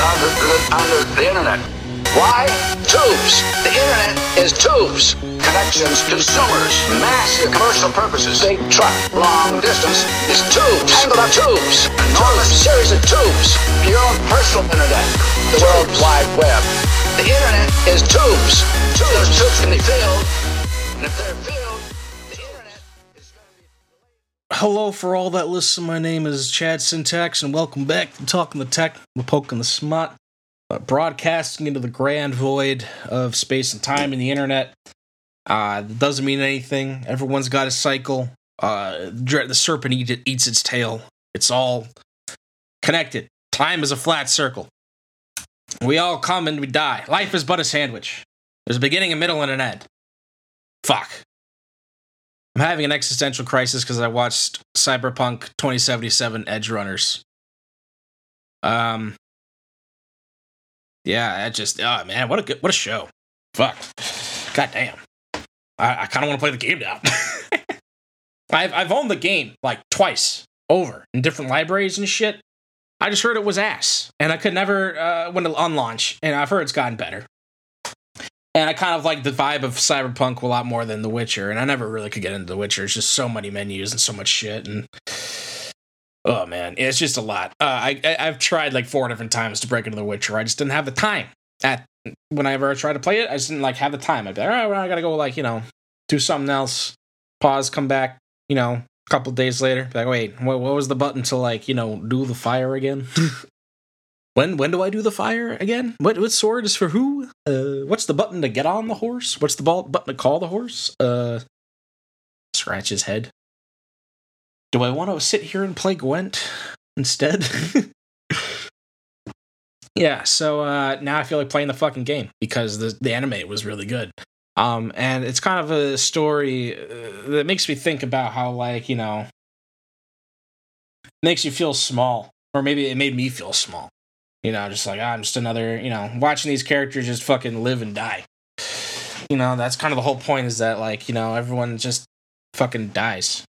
on the, internet. Why? Tubes. The internet is tubes. Connections, consumers, massive commercial purposes. Big truck, long distance is tubes. Tangled up tubes. Enormous series of tubes. Your own personal internet. The World Wide Web. The internet is tubes. Tubes. Tubes can be filled, Hello, for all that listen. My name is Chad Syntax, and welcome back to Talking the Tech. Poking the smut, uh, broadcasting into the grand void of space and time and the internet. Uh, doesn't mean anything. Everyone's got a cycle. Uh, the serpent eat eats its tail. It's all connected. Time is a flat circle. We all come and we die. Life is but a sandwich. There's a beginning, a middle, and an end. Fuck. I'm having an existential crisis because I watched Cyberpunk 2077 Edgerunners. Um, yeah, that just oh man, what a good what a show. Fuck, god damn. I, I kind of want to play the game now. I've I've owned the game like twice over in different libraries and shit. I just heard it was ass, and I could never uh, when it, on launch, and I've heard it's gotten better. And I kind of like the vibe of Cyberpunk a lot more than The Witcher, and I never really could get into The Witcher. It's just so many menus and so much shit, and oh man, it's just a lot. Uh, I, I I've tried like four different times to break into The Witcher. I just didn't have the time. At whenever I tried to play it, I just didn't like have the time. I'd be like, all right, well, I gotta go like you know do something else. Pause, come back. You know, a couple days later, like, wait, what, what was the button to like you know do the fire again? When when do I do the fire again? What what sword is for who? Uh, what's the button to get on the horse? What's the ball, button to call the horse? Uh, scratch his head. Do I want to sit here and play Gwent instead? yeah. So uh, now I feel like playing the fucking game because the the anime was really good. Um, and it's kind of a story uh, that makes me think about how like you know makes you feel small, or maybe it made me feel small. You know, just like, ah, I'm just another, you know, watching these characters just fucking live and die. You know, that's kind of the whole point is that, like, you know, everyone just fucking dies.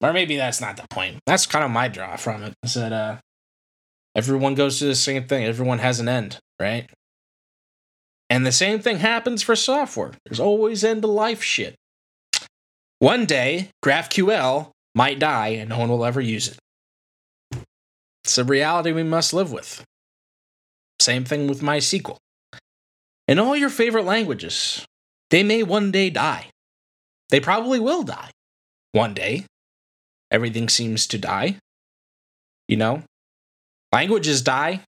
Or maybe that's not the point. That's kind of my draw from it. Is that, uh, everyone goes through the same thing. Everyone has an end, right? And the same thing happens for software. There's always end of life shit. One day, GraphQL might die and no one will ever use it. It's a reality we must live with. Same thing with MySQL. In all your favorite languages, they may one day die. They probably will die. One day. Everything seems to die. You know? Languages die.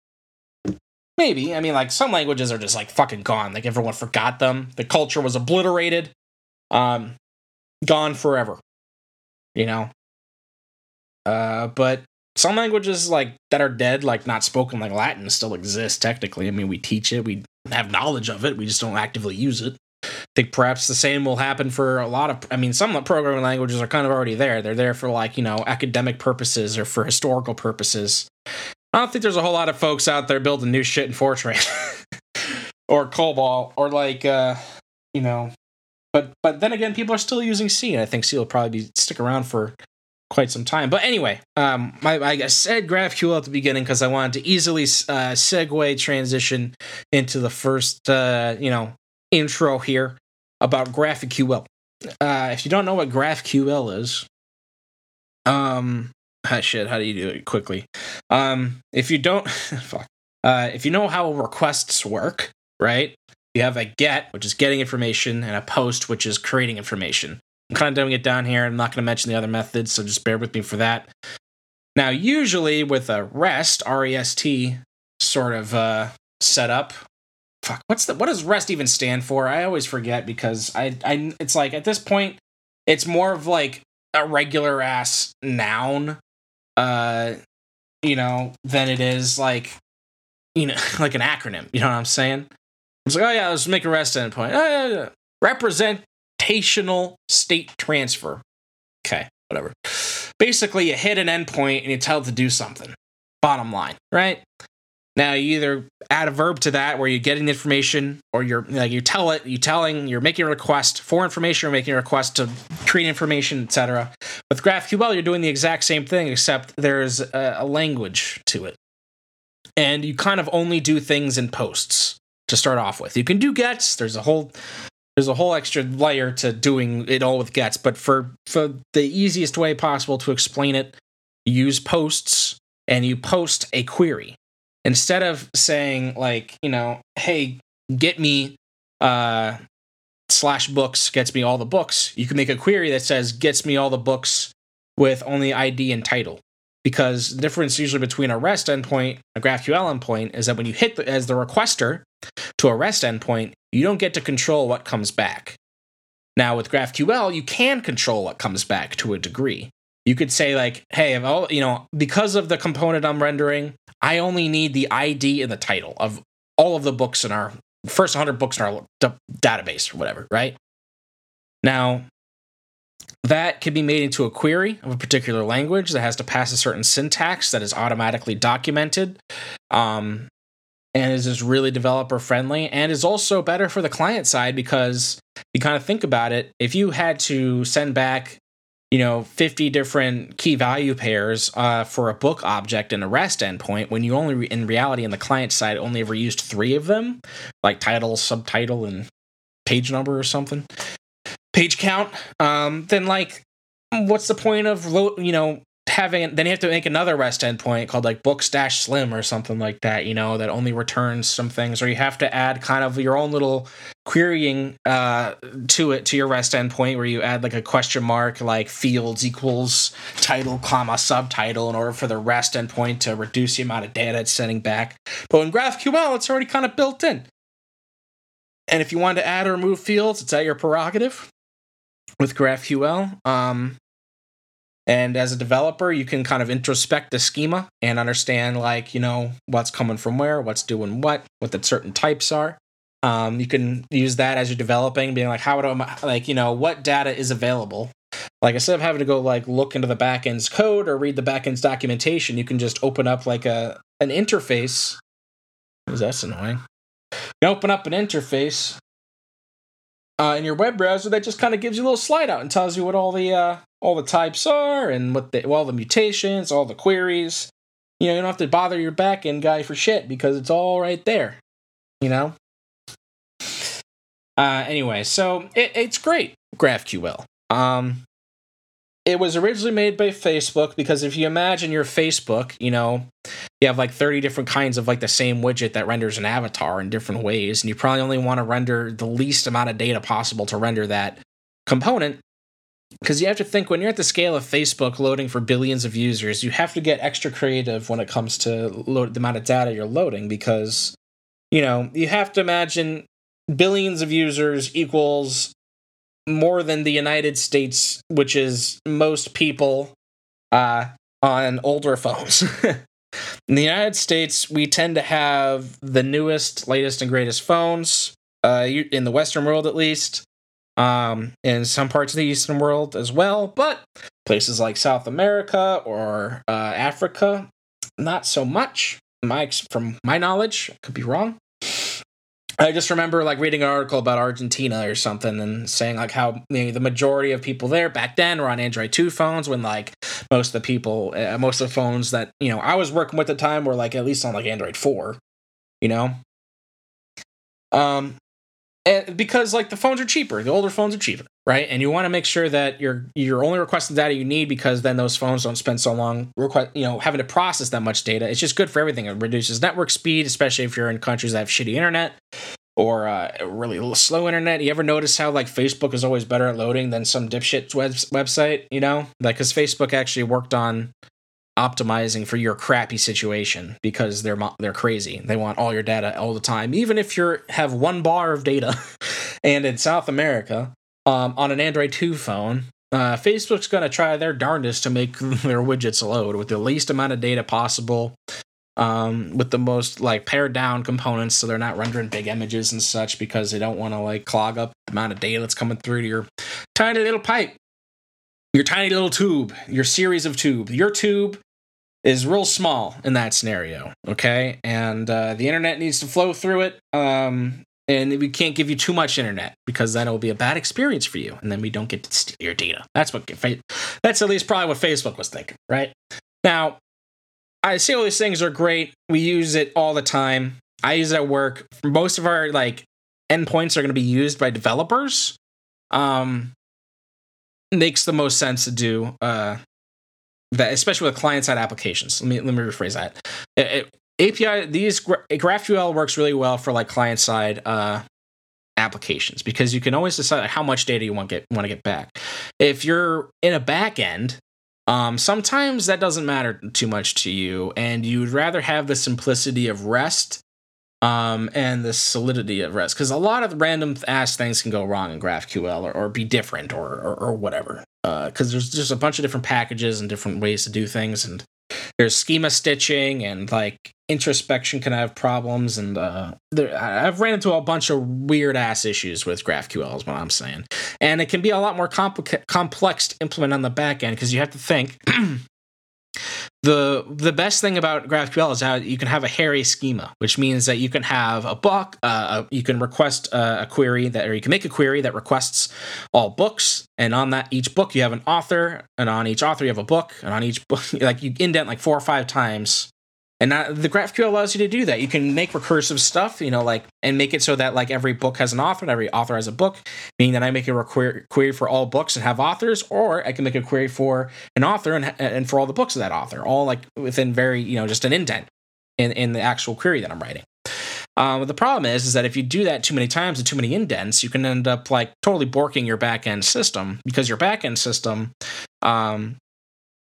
Maybe. I mean, like, some languages are just like fucking gone. Like, everyone forgot them. The culture was obliterated. Um, gone forever. You know? Uh, but some languages like that are dead, like not spoken like Latin, still exist technically. I mean, we teach it, we have knowledge of it, we just don't actively use it. I think perhaps the same will happen for a lot of. I mean, some programming languages are kind of already there. They're there for like you know academic purposes or for historical purposes. I don't think there's a whole lot of folks out there building new shit in Fortran or COBOL or like uh, you know. But but then again, people are still using C, and I think C will probably be stick around for quite some time. But anyway, um, I, I said GraphQL at the beginning because I wanted to easily uh, segue transition into the first, uh, you know, intro here about GraphQL. Uh, if you don't know what GraphQL is, um, ah, shit, how do you do it quickly? Um, if you don't, fuck, uh, if you know how requests work, right? You have a get, which is getting information, and a post, which is creating information. I'm kind of doing it down here. I'm not going to mention the other methods, so just bear with me for that. Now, usually with a REST, R-E-S-T sort of uh, setup, fuck, what's the what does REST even stand for? I always forget because I I it's like at this point, it's more of like a regular ass noun, uh, you know, than it is like, you know, like an acronym. You know what I'm saying? It's like, oh yeah, let's make a REST endpoint. Oh, yeah, yeah. State transfer. Okay, whatever. Basically, you hit an endpoint and you tell it to do something. Bottom line, right? Now you either add a verb to that where you're getting information, or you're like you tell it, you telling, you're making a request for information, or making a request to create information, etc. With GraphQL, you're doing the exact same thing, except there's a, a language to it. and you kind of only do things in posts to start off with. You can do gets. There's a whole there's a whole extra layer to doing it all with gets, but for for the easiest way possible to explain it, use posts and you post a query. Instead of saying like you know hey get me uh slash books gets me all the books you can make a query that says gets me all the books with only id and title. Because the difference usually between a rest endpoint a graphql endpoint is that when you hit the, as the requester to a rest endpoint you don't get to control what comes back. Now with graphql you can control what comes back to a degree. You could say like hey all you know because of the component i'm rendering i only need the id and the title of all of the books in our first 100 books in our d- database or whatever right? Now that can be made into a query of a particular language that has to pass a certain syntax that is automatically documented. Um, and is just really developer friendly and is also better for the client side because you kind of think about it if you had to send back you know 50 different key value pairs uh, for a book object and a rest endpoint when you only in reality in the client side only ever used three of them like title subtitle and page number or something page count um, then like what's the point of you know having then you have to make another rest endpoint called like books dash slim or something like that you know that only returns some things or you have to add kind of your own little querying uh, to it to your rest endpoint where you add like a question mark like fields equals title comma subtitle in order for the rest endpoint to reduce the amount of data it's sending back. But in graphql it's already kind of built in. And if you want to add or remove fields it's at your prerogative with graphql um, and as a developer, you can kind of introspect the schema and understand, like, you know, what's coming from where, what's doing what, what the certain types are. Um, you can use that as you're developing, being like, how do I, like, you know, what data is available? Like, instead of having to go, like, look into the backend's code or read the backend's documentation, you can just open up, like, a an interface. Is that's annoying. You open up an interface uh, in your web browser that just kind of gives you a little slide out and tells you what all the uh, all the types are and what the all the mutations, all the queries. You know, you don't have to bother your backend guy for shit because it's all right there. You know. Uh, anyway, so it, it's great GraphQL. Um, it was originally made by Facebook because if you imagine your Facebook, you know, you have like 30 different kinds of like the same widget that renders an avatar in different ways, and you probably only want to render the least amount of data possible to render that component. Because you have to think when you're at the scale of Facebook loading for billions of users, you have to get extra creative when it comes to load the amount of data you're loading because, you know, you have to imagine billions of users equals more than the United States, which is most people uh, on older phones. in the United States, we tend to have the newest, latest, and greatest phones, uh, in the Western world at least, um, in some parts of the Eastern world as well, but places like South America or uh, Africa, not so much. My from my knowledge, could be wrong. I just remember like reading an article about Argentina or something and saying like how you know, the majority of people there back then were on Android 2 phones when like most of the people uh, most of the phones that you know I was working with at the time were like at least on like Android 4 you know? Um and because like the phones are cheaper the older phones are cheaper right? And you want to make sure that you're you're only requesting data you need because then those phones don't spend so long request you know having to process that much data. It's just good for everything. It reduces network speed especially if you're in countries that have shitty internet or uh, really slow internet. You ever notice how like facebook is always better at loading than some dipshit web- website you know? Like because facebook actually worked on optimizing for your crappy situation because they're they're crazy. They want all your data all the time, even if you have one bar of data. and in South America, um, on an Android 2 phone, uh, Facebook's going to try their darndest to make their widgets load with the least amount of data possible, um, with the most like pared down components, so they're not rendering big images and such because they don't want to like clog up the amount of data that's coming through to your tiny little pipe, your tiny little tube, your series of tube. Your tube is real small in that scenario, okay, and uh, the internet needs to flow through it. Um, and we can't give you too much internet because then it will be a bad experience for you and then we don't get to steal your data that's what that's at least probably what facebook was thinking right now I see all these things are great. We use it all the time. I use it at work. Most of our like endpoints are going to be used by developers. Um, makes the most sense to do uh, that, especially with client side applications. Let me let me rephrase that. It, it, API these GraphQL works really well for like client side uh, applications because you can always decide how much data you want get want to get back. If you're in a back end, um, sometimes that doesn't matter too much to you, and you'd rather have the simplicity of REST um, and the solidity of REST because a lot of random ass things can go wrong in GraphQL or, or be different or or, or whatever. Because uh, there's just a bunch of different packages and different ways to do things, and there's schema stitching and like introspection can have problems and uh, there, i've ran into a bunch of weird ass issues with graphql is what i'm saying. And it can be a lot more compli- complex to implement on the back end because you have to think the the best thing about GraphQL is how you can have a hairy schema, which means that you can have a book, uh, you can request a, a, query that, or you can make a query that requests all books, and on that each book you have an author, and on each author you have a book, and on each book like you indent like four or five times and that, the GraphQL allows you to do that. You can make recursive stuff, you know, like and make it so that like every book has an author and every author has a book, meaning that I make a query, query for all books and have authors, or I can make a query for an author and, and for all the books of that author, all like within very, you know, just an indent in, in the actual query that I'm writing. Um, the problem is, is that if you do that too many times and too many indents, you can end up like totally borking your backend system because your backend system um,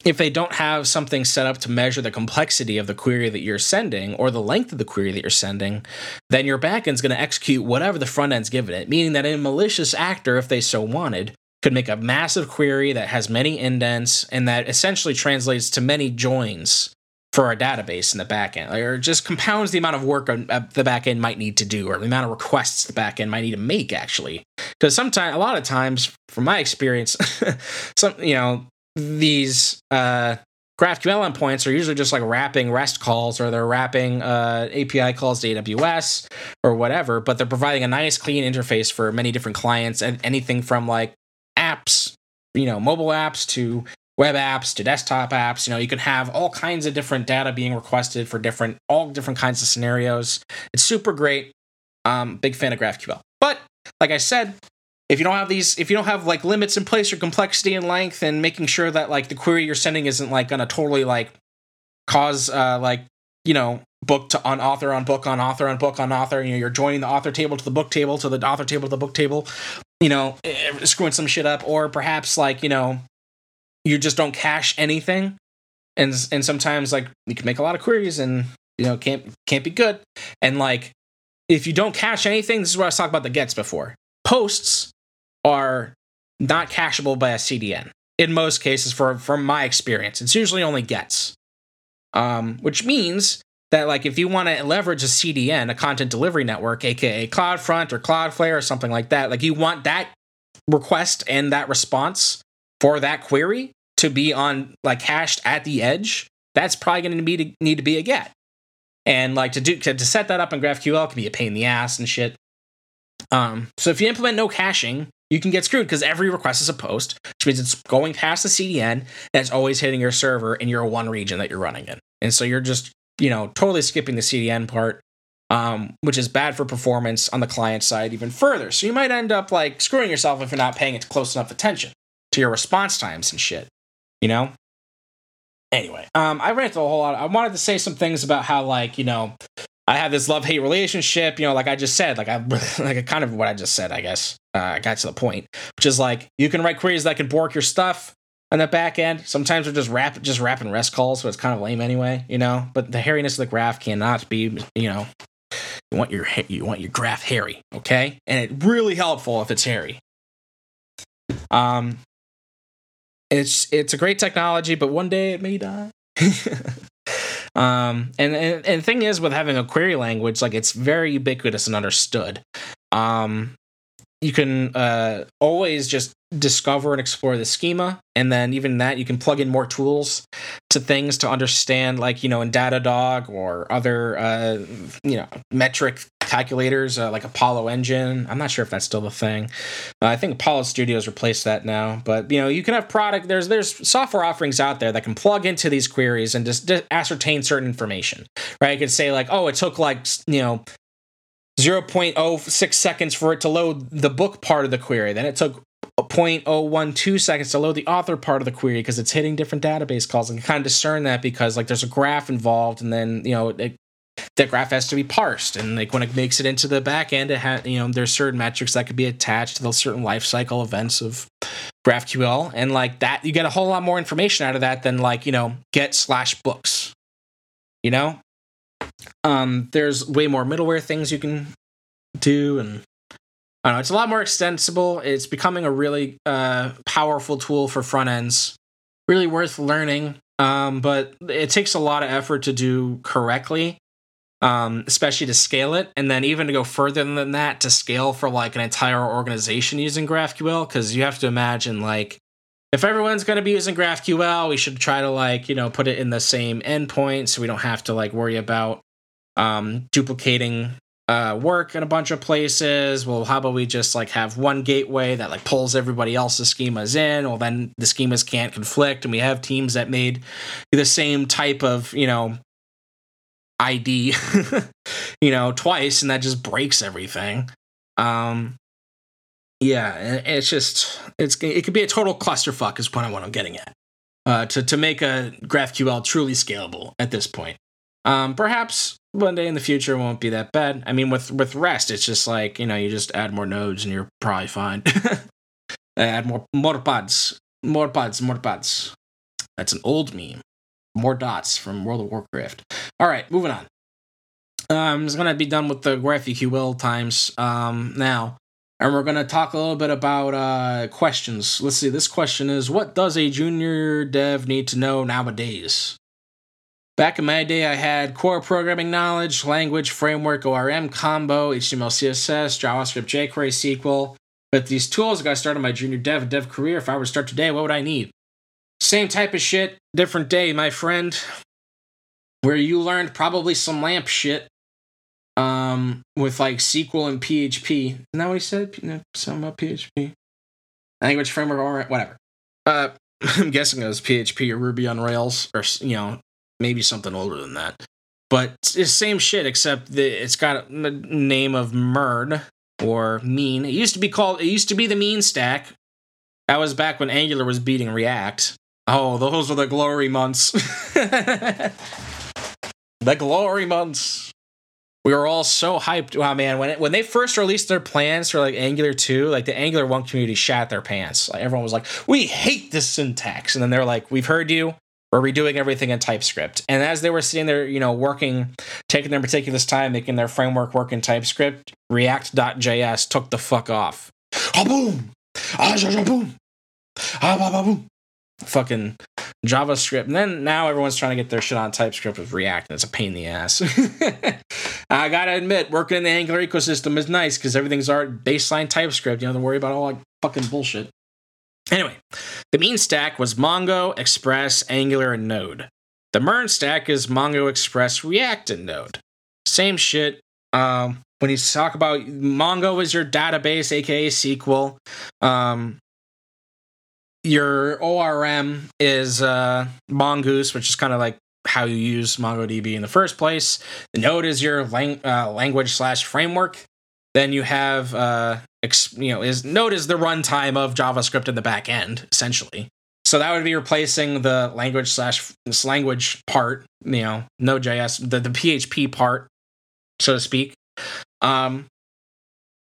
if they don't have something set up to measure the complexity of the query that you're sending or the length of the query that you're sending, then your backend's going to execute whatever the front end's given it, meaning that a malicious actor, if they so wanted, could make a massive query that has many indents and that essentially translates to many joins for our database in the backend, or just compounds the amount of work uh, the backend might need to do, or the amount of requests the backend might need to make, actually. Because sometimes, a lot of times, from my experience, some you know these uh, GraphQL endpoints are usually just like wrapping REST calls or they're wrapping uh, API calls to AWS or whatever, but they're providing a nice clean interface for many different clients and anything from like apps, you know, mobile apps to web apps to desktop apps. You know, you can have all kinds of different data being requested for different, all different kinds of scenarios. It's super great. Um, big fan of GraphQL. But like I said, if you don't have these if you don't have like limits in place or complexity and length and making sure that like the query you're sending isn't like gonna totally like cause uh like you know book to on author on book on author on book on author you know you're joining the author table to the book table to the author table to the book table you know eh, screwing some shit up or perhaps like you know you just don't cache anything and and sometimes like you can make a lot of queries and you know can't can't be good. And like if you don't cache anything this is what i was talking about the gets before. Posts are not cacheable by a CDN. In most cases, for from my experience, it's usually only gets, um, which means that like if you want to leverage a CDN, a content delivery network, aka CloudFront or Cloudflare or something like that, like you want that request and that response for that query to be on like hashed at the edge, that's probably going to be need to be a get. And like to do to, to set that up in GraphQL can be a pain in the ass and shit. Um, so if you implement no caching, you can get screwed because every request is a post, which means it's going past the CDN and it's always hitting your server in your one region that you're running in. And so you're just, you know, totally skipping the CDN part, um, which is bad for performance on the client side even further. So you might end up like screwing yourself if you're not paying it close enough attention to your response times and shit, you know? Anyway, um, I ranted a whole lot. I wanted to say some things about how, like, you know, I have this love hate relationship, you know, like I just said, like I like kind of what I just said, I guess. Uh, I got to the point, which is like you can write queries that can bork your stuff on the back end. Sometimes they're just wrap just wrapping REST calls, so it's kind of lame anyway, you know. But the hairiness of the graph cannot be, you know, you want your you want your graph hairy, okay? And it's really helpful if it's hairy. Um, it's it's a great technology, but one day it may die. Um, and, and, and the thing is with having a query language, like it's very ubiquitous and understood. Um, you can uh, always just discover and explore the schema and then even that you can plug in more tools to things to understand like you know in datadog or other uh, you know metric calculators, uh, like Apollo Engine. I'm not sure if that's still the thing. Uh, I think Apollo Studios replaced that now. But you know, you can have product. There's there's software offerings out there that can plug into these queries and just, just ascertain certain information. Right? You could say like, oh, it took like you know 0.06 seconds for it to load the book part of the query. Then it took 0.012 seconds to load the author part of the query because it's hitting different database calls and kind of discern that because like there's a graph involved and then you know it, that graph has to be parsed. And like when it makes it into the back end it has you know there's certain metrics that could be attached to those certain life cycle events of graphql. And like that you get a whole lot more information out of that than like you know get slash books. You know? Um there's way more middleware things you can do and I don't know, it's a lot more extensible. It's becoming a really uh, powerful tool for front ends. Really worth learning, um, but it takes a lot of effort to do correctly, um, especially to scale it. And then even to go further than that, to scale for like an entire organization using GraphQL, because you have to imagine like if everyone's going to be using GraphQL, we should try to like you know put it in the same endpoint so we don't have to like worry about um, duplicating uh, work in a bunch of places. Well, how about we just like have one gateway that like pulls everybody else's schemas in? Well, then the schemas can't conflict, and we have teams that made the same type of you know ID, you know, twice, and that just breaks everything. Um, yeah, it's just it's it could be a total clusterfuck is what I'm getting at. Uh, to to make a GraphQL truly scalable at this point. Um, perhaps one day in the future won't be that bad. I mean, with with REST, it's just like you know, you just add more nodes and you're probably fine. add more more pods, more pods, more pods. That's an old meme. More dots from World of Warcraft. All right, moving on. Um, it's gonna be done with the GraphQL times um, now, and we're gonna talk a little bit about uh, questions. Let's see. This question is: What does a junior dev need to know nowadays? Back in my day, I had core programming knowledge, language, framework, ORM, combo, HTML, CSS, JavaScript, jQuery, SQL. But these tools, I got started my junior dev dev career. If I were to start today, what would I need? Same type of shit, different day, my friend. Where you learned probably some LAMP shit um, with like SQL and PHP. Isn't that what he said? Something about PHP? Language framework, or whatever. Uh, I'm guessing it was PHP or Ruby on Rails or, you know, maybe something older than that. But it's the same shit, except the, it's got the name of MERN or Mean. It used to be called. It used to be the Mean Stack. That was back when Angular was beating React. Oh, those were the glory months. the glory months. We were all so hyped. Wow, man! When it, when they first released their plans for like Angular two, like the Angular one community shat their pants. Like everyone was like, "We hate this syntax," and then they're like, "We've heard you we're redoing everything in TypeScript. And as they were sitting there, you know, working, taking their meticulous time, making their framework work in TypeScript, React.js took the fuck off. Ah, boom! Ah, boom! Ah, boom! Fucking JavaScript. And then now everyone's trying to get their shit on TypeScript with React, and it's a pain in the ass. I gotta admit, working in the Angular ecosystem is nice because everything's our baseline TypeScript. You don't have to worry about all that fucking bullshit. Anyway, the mean stack was Mongo, Express, Angular, and Node. The MERN stack is Mongo, Express, React, and Node. Same shit. Um, when you talk about Mongo is your database, aka SQL. Um, your ORM is uh, Mongoose, which is kind of like how you use MongoDB in the first place. The Node is your lang- uh, language slash framework. Then you have uh, you know, is Node is the runtime of JavaScript in the back end, essentially. So that would be replacing the language slash language part, you know, Node.js, the, the PHP part, so to speak. Um,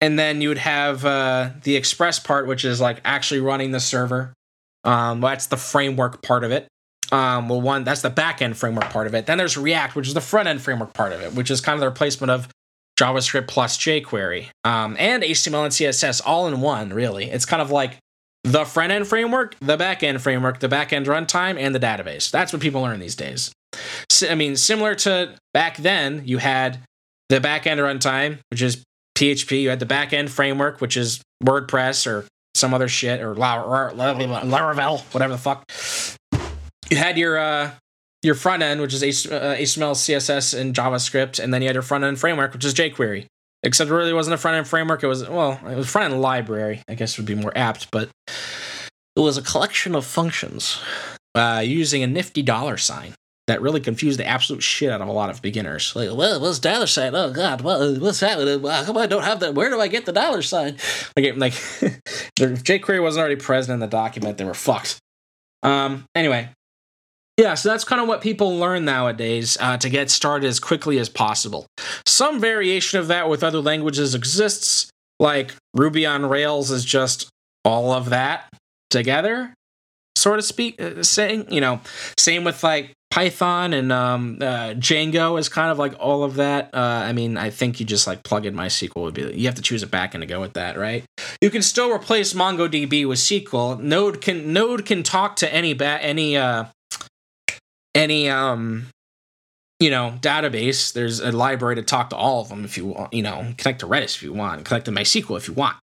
and then you would have uh, the Express part, which is like actually running the server. Um, that's the framework part of it. Um, well, one that's the backend framework part of it. Then there's React, which is the front end framework part of it, which is kind of the replacement of JavaScript plus jQuery, um, and HTML and CSS all in one, really. It's kind of like the front end framework, the back end framework, the back end runtime, and the database. That's what people learn these days. I mean, similar to back then, you had the back end runtime, which is PHP. You had the back end framework, which is WordPress or some other shit or Laravel, whatever the fuck. You had your uh, your front end, which is HTML, uh, CSS, and JavaScript, and then you had your front end framework, which is jQuery. Except it really wasn't a front end framework. It was well, it was front end library. I guess would be more apt, but it was a collection of functions uh, using a nifty dollar sign that really confused the absolute shit out of a lot of beginners. Like, well, what's dollar sign? Oh God, well, what's that? How come I don't have that? Where do I get the dollar sign? Like, like if jQuery wasn't already present in the document, they were fucked. Um. Anyway, yeah, so that's kind of what people learn nowadays uh, to get started as quickly as possible. Some variation of that with other languages exists, like Ruby on Rails is just all of that together, sort of speak uh, saying. You know, same with like Python and um, uh, Django is kind of like all of that. Uh, I mean, I think you just like plug in MySQL would be. You have to choose a backend to go with that, right? You can still replace MongoDB with SQL. Node can Node can talk to any ba- any uh, any um you know database there's a library to talk to all of them if you want you know connect to redis if you want connect to mysql if you want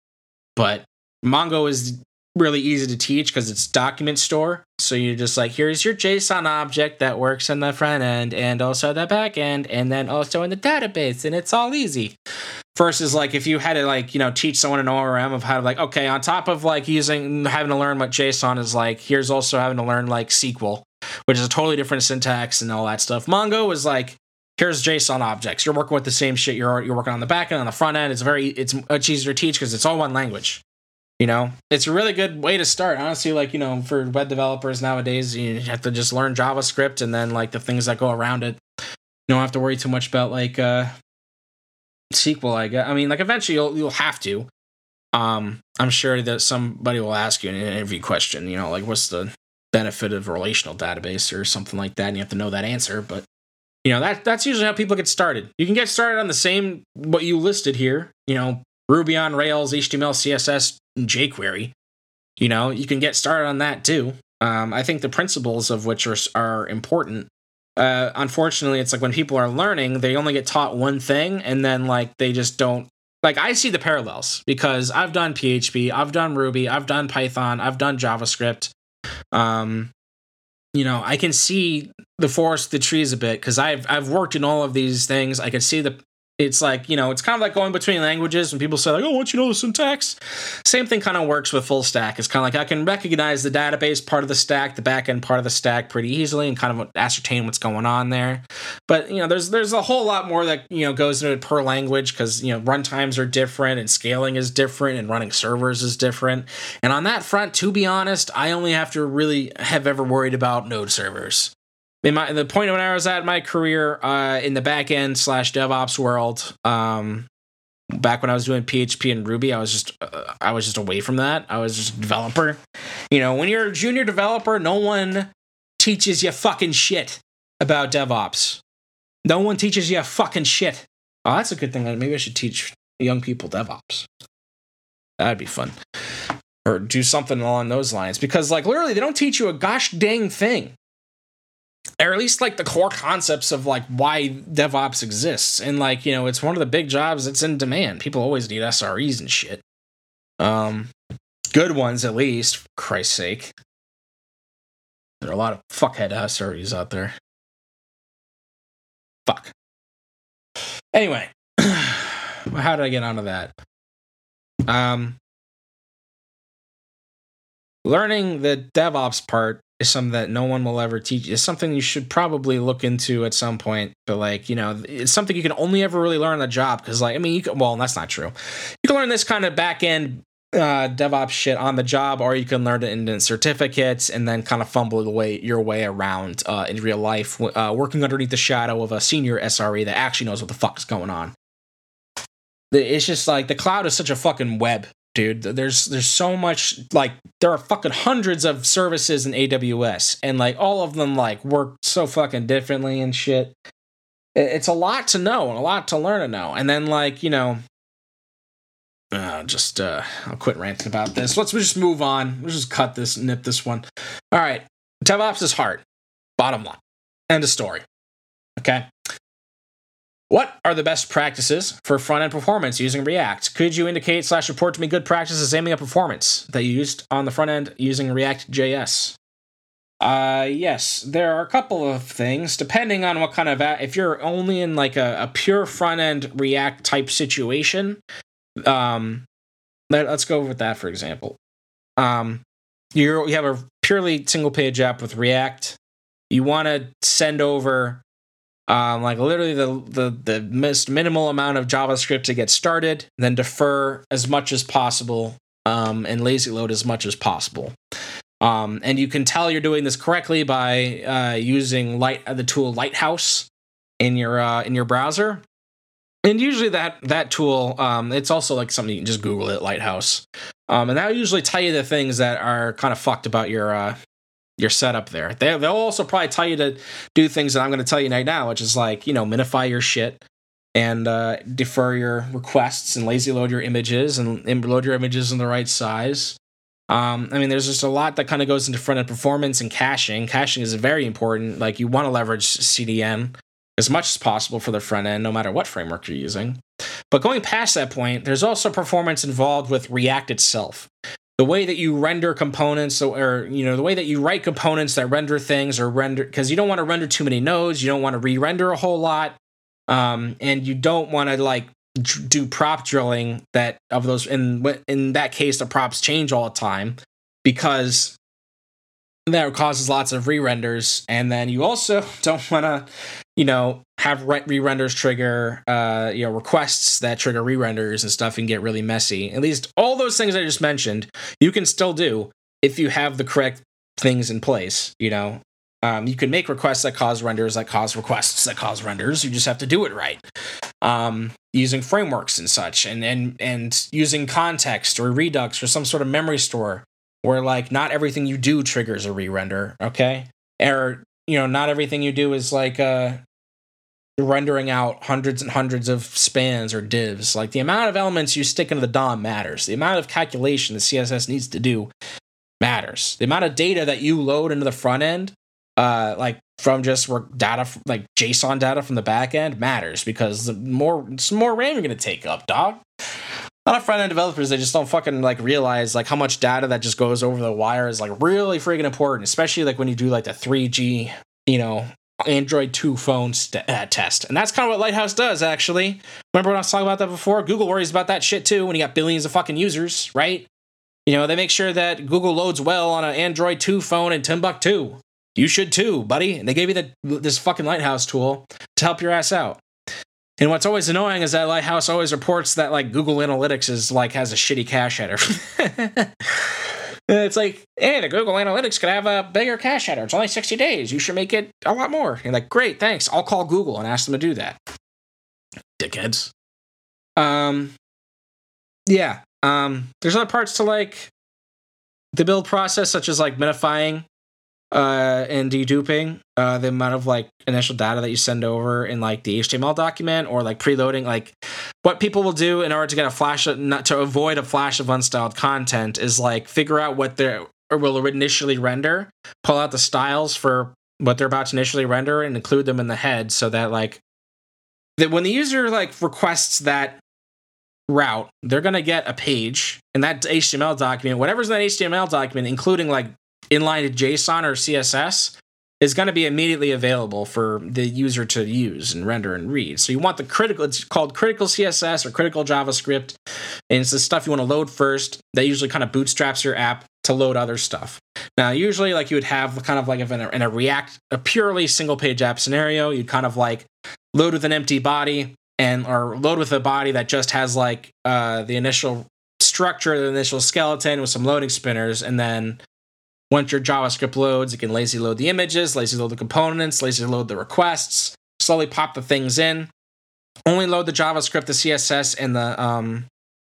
but mongo is really easy to teach because it's document store so you're just like here's your json object that works in the front end and also the back end and then also in the database and it's all easy versus like if you had to like you know teach someone an orm of how to like okay on top of like using having to learn what json is like here's also having to learn like sql which is a totally different syntax and all that stuff. Mongo is like, here's JSON objects. You're working with the same shit. You're you're working on the back end, on the front end. It's very it's much easier to teach because it's all one language. You know, it's a really good way to start. Honestly, like you know, for web developers nowadays, you have to just learn JavaScript and then like the things that go around it. You don't have to worry too much about like uh SQL. I guess. I mean, like eventually you'll you'll have to. Um, I'm sure that somebody will ask you an interview question. You know, like what's the benefit of a relational database or something like that, and you have to know that answer. But you know that that's usually how people get started. You can get started on the same what you listed here. You know, Ruby on Rails, HTML, CSS, jQuery. You know, you can get started on that too. Um, I think the principles of which are are important. Uh, unfortunately, it's like when people are learning, they only get taught one thing, and then like they just don't like I see the parallels because I've done PHP, I've done Ruby, I've done Python, I've done JavaScript. Um, you know, I can see the forest, the trees a bit because I've I've worked in all of these things. I can see the it's like you know it's kind of like going between languages when people say like oh once you know the syntax? Same thing kind of works with full stack. It's kind of like i can recognize the database part of the stack the backend part of the stack pretty easily and kind of ascertain what's going on there. But you know there's there's a whole lot more that you know goes into it per language because you know runtimes are different and scaling is different and running servers is different. And on that front to be honest i only have to really have ever worried about node servers in my the point when I was at my career uh, in the back end slash DevOps world, um, back when I was doing PHP and Ruby, I was just uh, I was just away from that. I was just a developer. You know, when you're a junior developer, no one teaches you fucking shit about DevOps. No one teaches you fucking shit. Oh, that's a good thing. Maybe I should teach young people DevOps. That'd be fun. Or do something along those lines. Because, like, literally, they don't teach you a gosh dang thing or at least like the core concepts of like why DevOps exists. And like, you know, it's one of the big jobs that's in demand. People always need SREs and shit. Um good ones at least, for Christ's sake. There are a lot of fuckhead SREs out there. Fuck. Anyway, how did I get onto that? Um learning the DevOps part is something that no one will ever teach. It's something you should probably look into at some point. But like, you know, it's something you can only ever really learn on the job. Cause like, I mean, you can, well, that's not true. You can learn this kind of back end uh, DevOps shit on the job, or you can learn it in certificates and then kind of fumble the way your way around uh, in real life, uh, working underneath the shadow of a senior SRE that actually knows what the fuck is going on. It's just like the cloud is such a fucking web dude. There's there's so much like there are fucking hundreds of services in AWS, and like all of them like work so fucking differently and shit. It's a lot to know and a lot to learn to know, and then like you know. Uh, just uh, I'll quit ranting about this. Let's just move on. Let's just cut this, nip this one. All right, DevOps is hard. Bottom line, end of story. Okay, what are the best practices for front end performance using React? Could you indicate slash report to me good practices aiming at performance that you used on the front end using React JS? Uh, yes, there are a couple of things depending on what kind of a- if you're only in like a, a pure front end React type situation. Um, let, us go with that for example. Um, you you have a purely single page app with React. You want to send over um, like literally the, the the most minimal amount of JavaScript to get started, then defer as much as possible um, and lazy load as much as possible. Um, and you can tell you're doing this correctly by uh, using light the tool Lighthouse in your uh, in your browser. And usually that that tool, um, it's also like something you can just Google it, Lighthouse, um, and that usually tell you the things that are kind of fucked about your uh, your setup there. They, they'll also probably tell you to do things that I'm going to tell you right now, which is like you know minify your shit and uh, defer your requests and lazy load your images and load your images in the right size. Um, I mean, there's just a lot that kind of goes into front end performance and caching. Caching is very important. Like you want to leverage CDN as much as possible for the front end, no matter what framework you're using. But going past that point, there's also performance involved with React itself. The way that you render components, or you know, the way that you write components that render things, or render because you don't want to render too many nodes, you don't want to re-render a whole lot, um, and you don't want to like do prop drilling that of those in in that case the props change all the time because that causes lots of re-renders and then you also don't want to you know have re-renders trigger uh you know requests that trigger re-renders and stuff and get really messy at least all those things i just mentioned you can still do if you have the correct things in place you know um, you can make requests that cause renders that cause requests that cause renders. You just have to do it right. Um, using frameworks and such, and and and using context or Redux or some sort of memory store, where like not everything you do triggers a re-render. Okay, or you know not everything you do is like uh, rendering out hundreds and hundreds of spans or divs. Like the amount of elements you stick into the DOM matters. The amount of calculation the CSS needs to do matters. The amount of data that you load into the front end uh, like from just data like JSON data from the back end matters because the more some more RAM you're gonna take up, dog. A lot of front end developers they just don't fucking like realize like how much data that just goes over the wire is like really freaking important, especially like when you do like the 3G, you know, Android 2 phone st- uh, test. And that's kind of what Lighthouse does, actually. Remember when I was talking about that before? Google worries about that shit too when you got billions of fucking users, right? You know, they make sure that Google loads well on an Android 2 phone in Timbuktu you should too, buddy. And they gave you the, this fucking Lighthouse tool to help your ass out. And what's always annoying is that Lighthouse always reports that like Google Analytics is like has a shitty cache header. it's like, hey, the Google Analytics could have a bigger cache header. It's only 60 days. You should make it a lot more. You're like, great, thanks. I'll call Google and ask them to do that. Dickheads. Um, yeah. Um, there's other parts to like the build process, such as like minifying uh, and deduping uh, the amount of like initial data that you send over in like the HTML document or like preloading. Like what people will do in order to get a flash of, not to avoid a flash of unstyled content is like figure out what they will initially render, pull out the styles for what they're about to initially render, and include them in the head so that like that when the user like requests that route, they're gonna get a page in that HTML document, whatever's in that HTML document, including like inline JSON or CSS is going to be immediately available for the user to use and render and read. So you want the critical, it's called critical CSS or critical JavaScript. And it's the stuff you want to load first that usually kind of bootstraps your app to load other stuff. Now, usually like you would have kind of like in a, in a React, a purely single page app scenario, you'd kind of like load with an empty body and or load with a body that just has like uh, the initial structure, the initial skeleton with some loading spinners, and then once your JavaScript loads, it can lazy load the images, lazy load the components, lazy load the requests, slowly pop the things in. Only load the JavaScript, the CSS, and the um,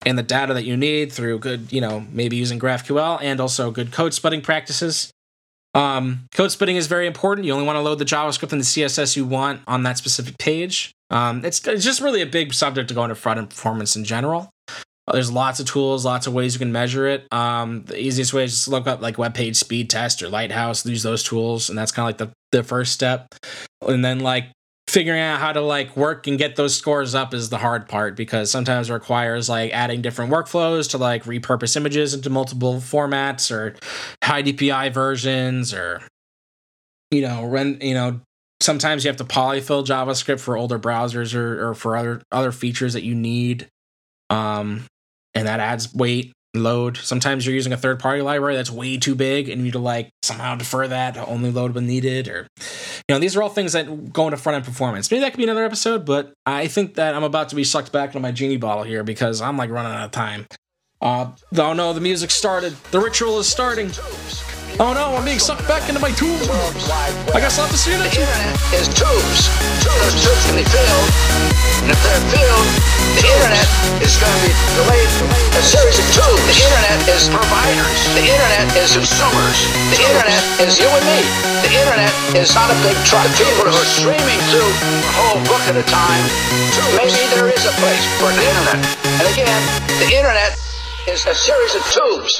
and the data that you need through good, you know, maybe using GraphQL and also good code splitting practices. Um, code splitting is very important. You only want to load the JavaScript and the CSS you want on that specific page. Um, it's, it's just really a big subject to go into front end performance in general. There's lots of tools, lots of ways you can measure it. Um, the easiest way is just look up like web page speed test or Lighthouse. Use those tools, and that's kind of like the the first step. And then like figuring out how to like work and get those scores up is the hard part because sometimes it requires like adding different workflows to like repurpose images into multiple formats or high DPI versions or you know, run, you know, sometimes you have to polyfill JavaScript for older browsers or, or for other other features that you need. Um, and that adds weight load. Sometimes you're using a third party library that's way too big and you need to like somehow defer that to only load when needed or you know, these are all things that go into front end performance. Maybe that could be another episode, but I think that I'm about to be sucked back into my genie bottle here because I'm like running out of time. Uh, oh no, the music started. The ritual is starting. Oh no, I'm being sucked back into my tube. I guess I'll have to see you The next internet is tubes. Those tubes can be filled, and if they're filled, the internet is going to be delayed. A series of tubes. The internet is providers. The internet is consumers. The internet is you and me. The internet is not a big truck. The people who are streaming through a whole book at a time. Maybe there is a place for the internet. And again, the internet is a series of tubes.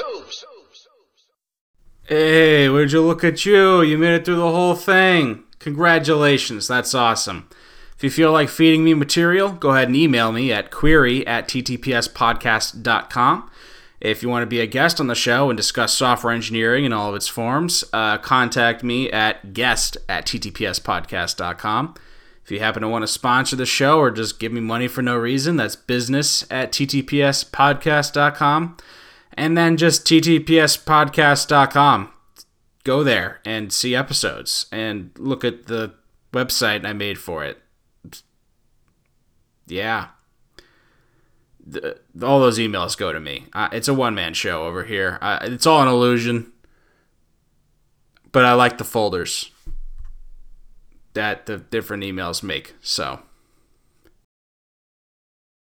Hey, would you look at you? You made it through the whole thing. Congratulations, that's awesome. If you feel like feeding me material, go ahead and email me at query at ttpspodcast.com. If you want to be a guest on the show and discuss software engineering in all of its forms, uh, contact me at guest at ttpspodcast.com. If you happen to want to sponsor the show or just give me money for no reason, that's business at ttpspodcast.com. And then just ttpspodcast.com. Go there and see episodes and look at the website I made for it. Yeah. The, all those emails go to me. Uh, it's a one man show over here. Uh, it's all an illusion. But I like the folders that the different emails make. So